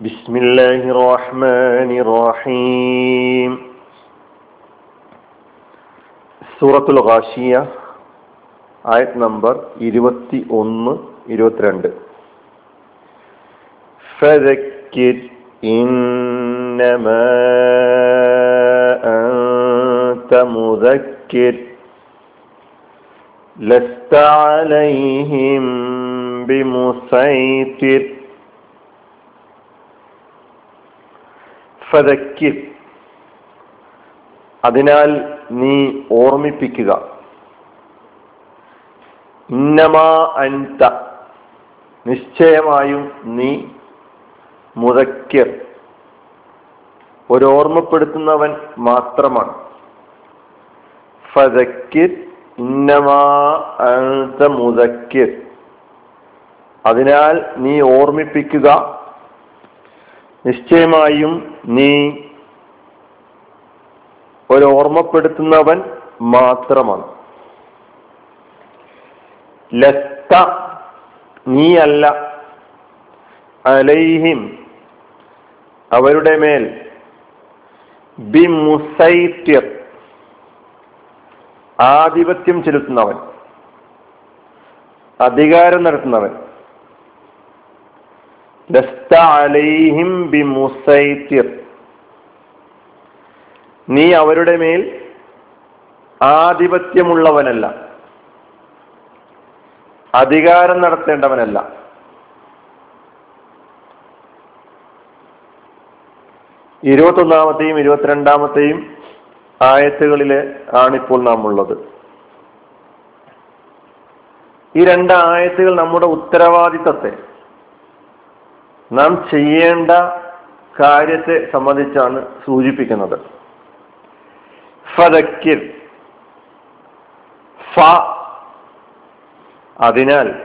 بسم الله الرحمن الرحيم സൂറത്തുൽ ഗാഷിയ ആയത് നമ്പർ ഇരുപത്തി ഒന്ന് ഇരുപത്തിരണ്ട് فذكر إنما أنت مذكر لست عليهم بمسيطر ഫതക്കിർ അതിനാൽ നീ ഓർമ്മിപ്പിക്കുക. ഇന്നമാ നിശ്ചയമായും നീ മുതക്കിർ. ഒരു ഓർമ്മപ്പെടുത്തുന്നവൻ മാത്രമാണ്. ഫതക്കിർ ഇന്നമാ അൻത മുതക്കിർ. അതിനാൽ നീ ഓർമ്മിപ്പിക്കുക നിശ്ചയമായും നീ ഒരു ഓർമ്മപ്പെടുത്തുന്നവൻ മാത്രമാണ്. ലത്ത നീയല്ല. അലൈഹിം അവരുടെ മേൽ. ബി മുസൈത്യർ ആധിപത്യം ചെലുത്തുന്നവൻ. അധികാരം നടത്തുന്നവൻ. ലസ്ത നീ അവരുടെ മേൽ ആധിപത്യമുള്ളവനല്ല. അധികാരം നടത്തേണ്ടവനല്ല. ഇരുപത്തൊന്നാമത്തെയും ഇരുപത്തിരണ്ടാമത്തെയും ആയത്തുകളിലെ ആണിപ്പോൾ നാം ഉള്ളത് ഈ രണ്ട് ആയത്തുകൾ നമ്മുടെ ഉത്തരവാദിത്തത്തെ നാം ചെയ്യേണ്ട കാര്യത്തെ സംബന്ധിച്ചാണ് സൂചിപ്പിക്കുന്നത്. ഫതക്കിർ ഫ. അതിനാൽ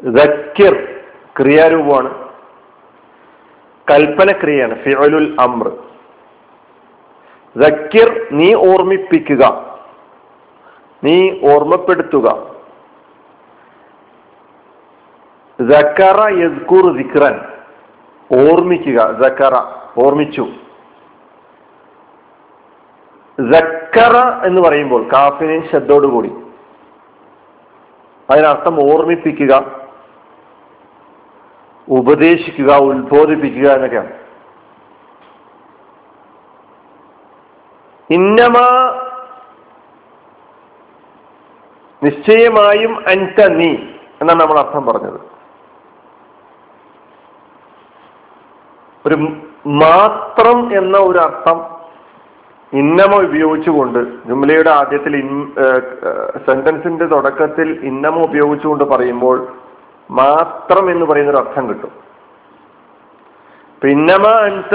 ദക്കിർ ക്രിയാരൂപമാണ്. കൽപ്പന ക്രിയയാണ് ഫിഅലുൽ അമ്ര ദക്കിർ നീ ഓർമ്മിപ്പിക്കുക. നീ ഓർമ്മപ്പെടുത്തുക. ജക്കറ യസ്കുർ ദിക്റൻ ഓർമ്മിക്കുക സക്കറ ഓർമ്മിച്ചു സക്കറ എന്ന് പറയുമ്പോൾ കാഫിന് ശബ്ദോടുകൂടി അതിനർത്ഥം ഓർമ്മിപ്പിക്കുക ഉപദേശിക്കുക ഉത്ബോധിപ്പിക്കുക എന്നൊക്കെയാണ്. ഇന്നമ നിശ്ചയമായും അൻത നീ എന്നാണ് നമ്മൾ അർത്ഥം പറഞ്ഞത്. ഒരു മാത്രം എന്ന ഒരു അർത്ഥം ഇന്നമ ഉപയോഗിച്ചുകൊണ്ട് ജുംലയുടെ ആദ്യത്തിൽ ഇൻ സെന്റൻസിന്റെ തുടക്കത്തിൽ ഇന്നമ ഉപയോഗിച്ചുകൊണ്ട് പറയുമ്പോൾ മാത്രം എന്ന് പറയുന്ന ഒരു അർത്ഥം കിട്ടും. പിന്നമ അൻത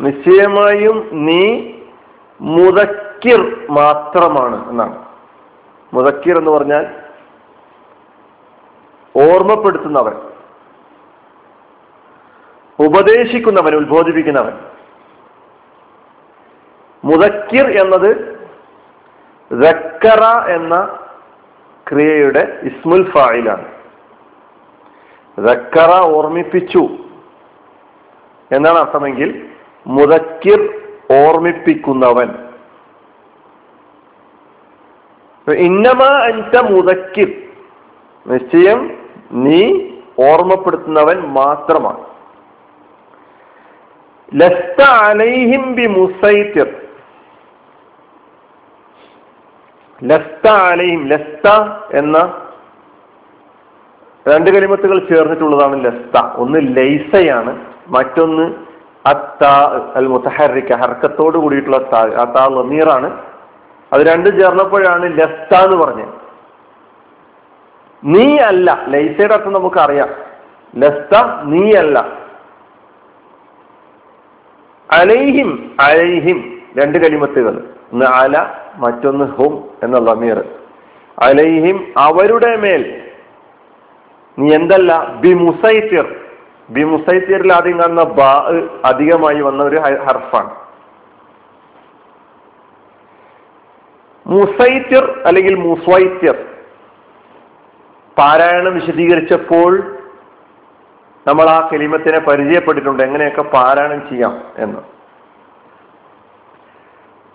നിശ്ചയമായും നീ മുതക്കിർ മാത്രമാണ് എന്നാണ്. മുതക്കിർ എന്ന് പറഞ്ഞാൽ ഓർമ്മപ്പെടുത്തുന്നവൻ. ഉപദേശിക്കുന്നവൻ ഉത്ബോധിപ്പിക്കുന്നവൻ. മുതക്കിർ എന്നത് റക്കറ എന്ന ക്രിയയുടെ ഇസ്മുൽ ഫായിലാണ്. റക്കറ ഓർമ്മിപ്പിച്ചു എന്നാണ് അർത്ഥമെങ്കിൽ മുതക്കിർ ഓർമ്മിപ്പിക്കുന്നവൻ. ഇന്നമ അൻത മുതക്കിർ നിശ്ചയം നീ ഓർമ്മപ്പെടുത്തുന്നവൻ മാത്രമാണ്. ലസ്ത അലൈഹിം ബി മുസൈത്തിർ ലസ്ത അലൈഹിം ലസ്ത എന്ന രണ്ട് കലിമത്തുകൾ ചേർന്നിട്ടുള്ളതാണ് ലസ്ത. ഒന്ന് ലൈസയാണ് മറ്റൊന്ന് അത്ത അൽ മുത്തഹറിക്ക ഹർക്കത്തോട് കൂടിയിട്ടുള്ള താ ലമീറാണ് അത് രണ്ടും ചേർന്നപ്പോഴാണ് ലസ്ത എന്ന് പറഞ്ഞത്. നീ അല്ല ലൈസയുടെ അർത്ഥം നമുക്കറിയാം. ലസ്ത നീ അല്ല അലൈഹിം അലൈഹിം രണ്ട് കലിമത്തുകൾ. ഒന്ന് അല മറ്റൊന്ന് ഹും എന്ന ലമീർ അലൈഹിം അവരുടെ മേൽ. നീ എന്തല്ല? ബി മുസൈത്തിർ. ബി മുസൈത്തിറിൽ ആദ്യം കാണുന്ന ബാ അധികമായി വന്ന ഒരു ഹർഫാണ്. മുസൈത്തിർ അല്ലെങ്കിൽ മുസ്വൈത്യർ പാരായണം വിശദീകരിച്ചപ്പോൾ നമ്മൾ ആ കലിമത്തിനെ പരിചയപ്പെട്ടിട്ടുണ്ട്. എങ്ങനെയൊക്കെ പാരായണം ചെയ്യാം എന്ന്.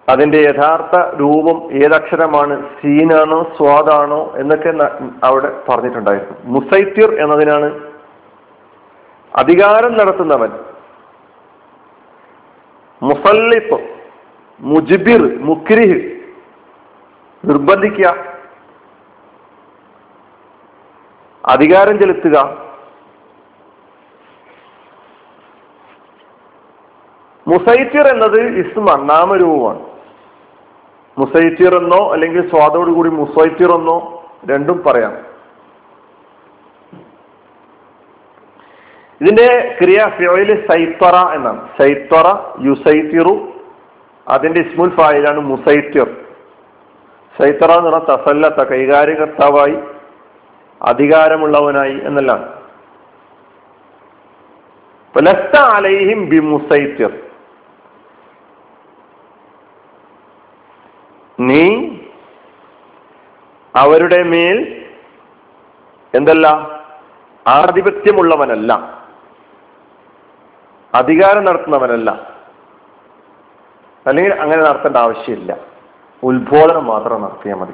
അതിന്റെ യഥാർത്ഥ രൂപം ഏതക്ഷരമാണ്? സീനാണോ? സ്വാദാണോ? എന്നൊക്കെ അവിടെ പറഞ്ഞിട്ടുണ്ടായിരുന്നു. മുസൈത്തിർ എന്നതിനാണ് അധികാരം നടത്തുന്നവൻ. മുസല്ലിഫ് മുജിബിർ മുക്രിഹ് നിർബന്ധിക്കുക. അധികാരം ചെലുത്തുക. മുസൈറ്റിർ എന്നത് ഇസ്മാണ് നാമരൂപമാണ്. മുസൈറ്റിർ എന്നോ അല്ലെങ്കിൽ സ്വാദോടുകൂടി മുസൈറ്റിർ എന്നോ രണ്ടും പറയാം. ഇതിന്റെ ക്രിയ ഫിയോയിൽ സൈത്തറ എന്നാണ്. സൈത്തറ യുസൈത്തിറു അതിന്റെ ഇസ്മുൽ ഫായിലാണ് മുസൈറ്റിർ സൈത്തറ എന്ന് പറഞ്ഞാൽ തസല്ലത്ത കൈകാര്യകർത്താവായി അധികാരമുള്ളവനായി എന്നല്ല ലസ്ത അലൈഹിം ബി മുസൈറ്റിർ നീ അവരുടെ മേൽ എന്തല്ല? ആധിപത്യമുള്ളവനല്ല. അധികാരം നടത്തുന്നവനല്ല. അല്ലെങ്കിൽ അങ്ങനെ നടത്തേണ്ട ആവശ്യമില്ല. ഉത്ബോധനം മാത്രം നടത്തിയാൽ മതി.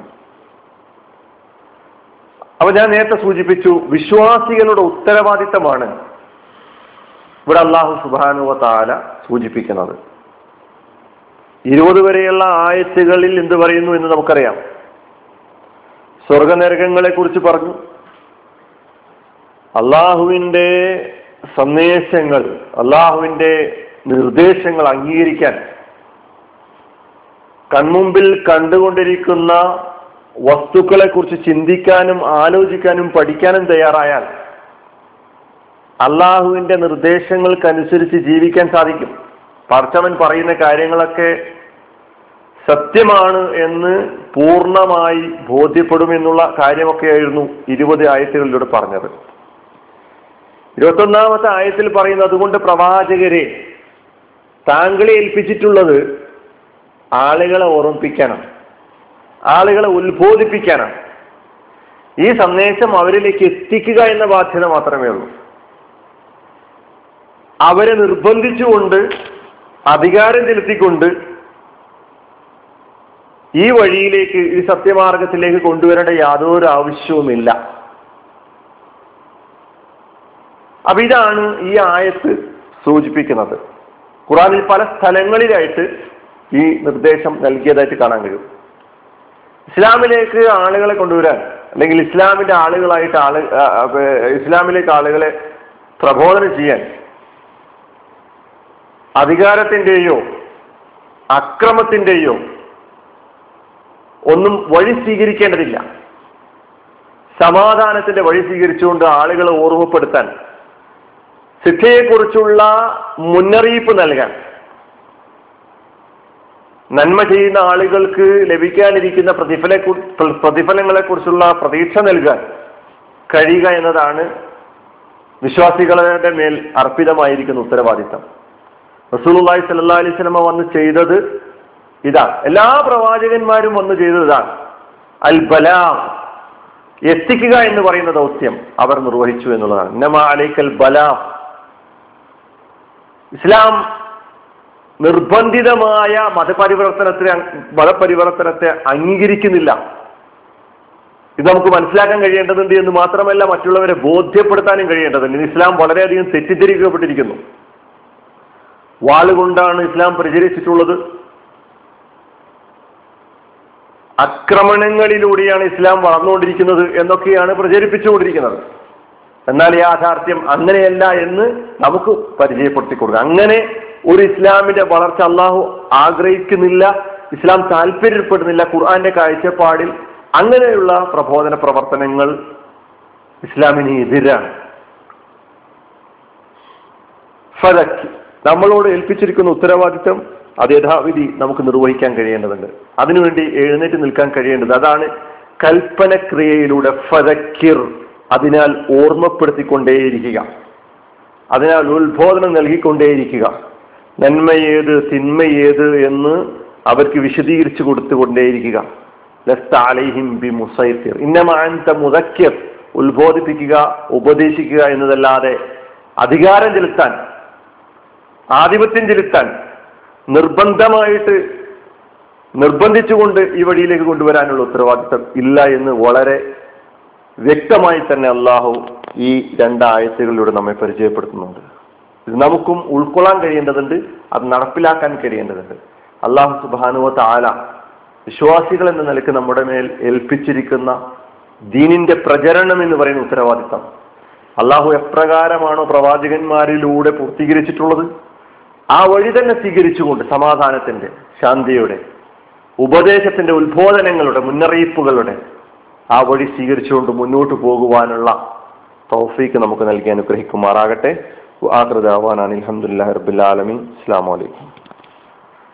അപ്പൊ ഞാൻ നേരത്തെ സൂചിപ്പിച്ചു വിശ്വാസികളുടെ ഉത്തരവാദിത്തമാണ് ഇവിടെ അള്ളാഹു സുബാനുവ താല സൂചിപ്പിക്കുന്നത്. ഇരുപത് വരെയുള്ള ആയത്തുകളിൽ എന്ത് പറയുന്നു എന്ന് നമുക്കറിയാം. സ്വർഗനരകങ്ങളെ കുറിച്ച് പറഞ്ഞു. അള്ളാഹുവിന്റെ സന്ദേശങ്ങൾ അള്ളാഹുവിന്റെ നിർദ്ദേശങ്ങൾ അംഗീകരിക്കാൻ കൺമുമ്പിൽ കണ്ടുകൊണ്ടിരിക്കുന്ന വസ്തുക്കളെ കുറിച്ച് ചിന്തിക്കാനും ആലോചിക്കാനും പഠിക്കാനും തയ്യാറായാൽ അള്ളാഹുവിന്റെ നിർദ്ദേശങ്ങൾക്കനുസരിച്ച് ജീവിക്കാൻ സാധിക്കും. പറച്ചവൻ പറയുന്ന കാര്യങ്ങളൊക്കെ സത്യമാണ് എന്ന് പൂർണമായി ബോധ്യപ്പെടുമെന്നുള്ള കാര്യമൊക്കെയായിരുന്നു ഇരുപത് ആയത്തുകളിലൂടെ പറഞ്ഞത്. ഇരുപത്തൊന്നാമത്തെ ആയത്തിൽ പറയുന്നത് അതുകൊണ്ട് പ്രവാചകരെ താങ്കളെ ഏൽപ്പിച്ചിട്ടുള്ളത് ആളുകളെ ഓർമ്മിപ്പിക്കണം ആളുകളെ ഉത്ബോധിപ്പിക്കണം. ഈ സന്ദേശം അവരിലേക്ക് എത്തിക്കുക എന്ന ബാധ്യത മാത്രമേ ഉള്ളൂ. അവരെ നിർബന്ധിച്ചുകൊണ്ട് അധികാരം ചെലുത്തിക്കൊണ്ട് ഈ വഴിയിലേക്ക് ഈ സത്യമാർഗത്തിലേക്ക് കൊണ്ടുവരേണ്ട യാതൊരു ആവശ്യവുമില്ല. അപ്പൊ ഇതാണ് ഈ ആയത്ത് സൂചിപ്പിക്കുന്നത്. ഖുറാനിൽ പല സ്ഥലങ്ങളിലായിട്ട് ഈ നിർദ്ദേശം നൽകിയതായിട്ട് കാണാൻ കഴിയും. ഇസ്ലാമിലേക്ക് ആളുകളെ കൊണ്ടുവരാൻ അല്ലെങ്കിൽ ഇസ്ലാമിന്റെ ആളുകളായിട്ട് ആൾ ഇസ്ലാമിലേക്ക് ആളുകളെ പ്രബോധനം ചെയ്യാൻ അധികാരത്തിന്റെയോ അക്രമത്തിന്റെയോ ഒന്നും വഴി സ്വീകരിക്കേണ്ടതില്ല. സമാധാനത്തിന്റെ വഴി സ്വീകരിച്ചുകൊണ്ട് ആളുകളെ ഓർമ്മപ്പെടുത്താൻ സിദ്ധയെക്കുറിച്ചുള്ള മുന്നറിയിപ്പ് നൽകാൻ നന്മ ചെയ്യുന്ന ആളുകൾക്ക് ലഭിക്കാനിരിക്കുന്ന പ്രതിഫല പ്രതിഫലങ്ങളെക്കുറിച്ചുള്ള പ്രതീക്ഷ നൽകാൻ കഴിയുക എന്നതാണ് വിശ്വാസികളുടെ മേൽ അർപ്പിതമായിരിക്കുന്ന ഉത്തരവാദിത്തം. റസൂലുള്ളാഹി സ്വല്ലല്ലാഹി അലൈഹി വസല്ലമ വന്ന് ചെയ്തത് ഇതാണ്. എല്ലാ പ്രവാചകന്മാരും വന്ന് ചെയ്തത് ഇതാണ്. അൽ ബലാം എത്തിക്കുക എന്ന് പറയുന്ന ദൗത്യം അവർ നിർവഹിച്ചു എന്നുള്ളതാണ്. നമ അലൈക്കൽ ബലാം. ഇസ്ലാം നിർബന്ധിതമായ മതപരിവർത്തനത്തെ മതപരിവർത്തനത്തെ അംഗീകരിക്കുന്നില്ല. ഇത് നമുക്ക് മനസ്സിലാക്കാൻ കഴിയേണ്ടതുണ്ട് എന്ന് മാത്രമല്ല മറ്റുള്ളവരെ ബോധ്യപ്പെടുത്താനും കഴിയേണ്ടതുണ്ട്. ഇസ്ലാം വളരെയധികം തെറ്റിദ്ധരിക്കപ്പെട്ടിരിക്കുന്നു. വാളുകൊണ്ടാണ് ഇസ്ലാം പ്രചരിച്ചിട്ടുള്ളത്. ആക്രമണങ്ങളിലൂടെയാണ് ഇസ്ലാം വളർന്നുകൊണ്ടിരിക്കുന്നത് എന്നൊക്കെയാണ് പ്രചരിപ്പിച്ചുകൊണ്ടിരിക്കുന്നത്. എന്നാൽ യാഥാർത്ഥ്യം അങ്ങനെയല്ല എന്ന് നമുക്ക് പരിചയപ്പെടുത്തി കൊടുക്കുക അങ്ങനെ ഒരു ഇസ്ലാമിന്റെ വളർച്ച അള്ളാഹു ആഗ്രഹിക്കുന്നില്ല ഇസ്ലാം താല്പര്യപ്പെടുന്നില്ല ഖുർആന്റെ കാഴ്ചപ്പാടിൽ അങ്ങനെയുള്ള പ്രബോധന പ്രവർത്തനങ്ങൾ ഇസ്ലാമിന് എതിരാണ്. ഫലക്ക് നമ്മളോട് ഏൽപ്പിച്ചിരിക്കുന്ന ഉത്തരവാദിത്വം അത് യഥാവിധി നമുക്ക് നിർവഹിക്കാൻ കഴിയേണ്ടതുണ്ട്. അതിനുവേണ്ടി എഴുന്നേറ്റ് നിൽക്കാൻ കഴിയേണ്ടത് അതാണ് കൽപ്പനക്രിയയിലൂടെ ഫതക്കിർ അതിനാൽ ഓർമ്മപ്പെടുത്തിക്കൊണ്ടേയിരിക്കുക. അതിനാൽ ഉത്ബോധനം നൽകിക്കൊണ്ടേയിരിക്കുക. നന്മയേത് തിന്മയേത് എന്ന് അവർക്ക് വിശദീകരിച്ചു കൊടുത്തുകൊണ്ടേയിരിക്കുക. ഉത്ബോധിപ്പിക്കുക ഉപദേശിക്കുക എന്നതല്ലാതെ അധികാരം ചെലുത്താൻ ആധിപത്യം ചെലുത്താൻ നിർബന്ധമായിട്ട് നിർബന്ധിച്ചുകൊണ്ട് ഈ വഴിയിലേക്ക് കൊണ്ടുവരാനുള്ള ഉത്തരവാദിത്തം ഇല്ല എന്ന് വളരെ വ്യക്തമായി തന്നെ അള്ളാഹു ഈ രണ്ടായത്തുകളിലൂടെ നമ്മെ പരിചയപ്പെടുത്തുന്നുണ്ട്. ഇത് നമുക്കും ഉൾക്കൊള്ളാൻ കഴിയേണ്ടതുണ്ട് അത് നടപ്പിലാക്കാൻ കഴിയേണ്ടതുണ്ട്. അള്ളാഹു സുബാനുവ താല വിശ്വാസികൾ എന്ന നിലയ്ക്ക് നമ്മുടെ മേൽ ഏൽപ്പിച്ചിരിക്കുന്ന ദീനിന്റെ പ്രചരണം എന്ന് പറയുന്ന ഉത്തരവാദിത്തം. അള്ളാഹു എപ്രകാരമാണോ പ്രവാചകന്മാരിലൂടെ പൂർത്തീകരിച്ചിട്ടുള്ളത്? ആ വഴി തന്നെ സ്വീകരിച്ചുകൊണ്ട് സമാധാനത്തിന്റെ ശാന്തിയുടെ ഉപദേശത്തിന്റെ ഉത്ബോധനങ്ങളുടെ മുന്നറിയിപ്പുകളുടെ ആ വഴി സ്വീകരിച്ചുകൊണ്ട് മുന്നോട്ട് പോകുവാനുള്ള തൗഫീക്ക് നമുക്ക് നൽകി അനുഗ്രഹിക്കുമാറാകട്ടെ. ആകൃതാവാനാണ് അലഹമുല്ലാ റബുല്ലാലമി അസ്സാം വലൈക്കും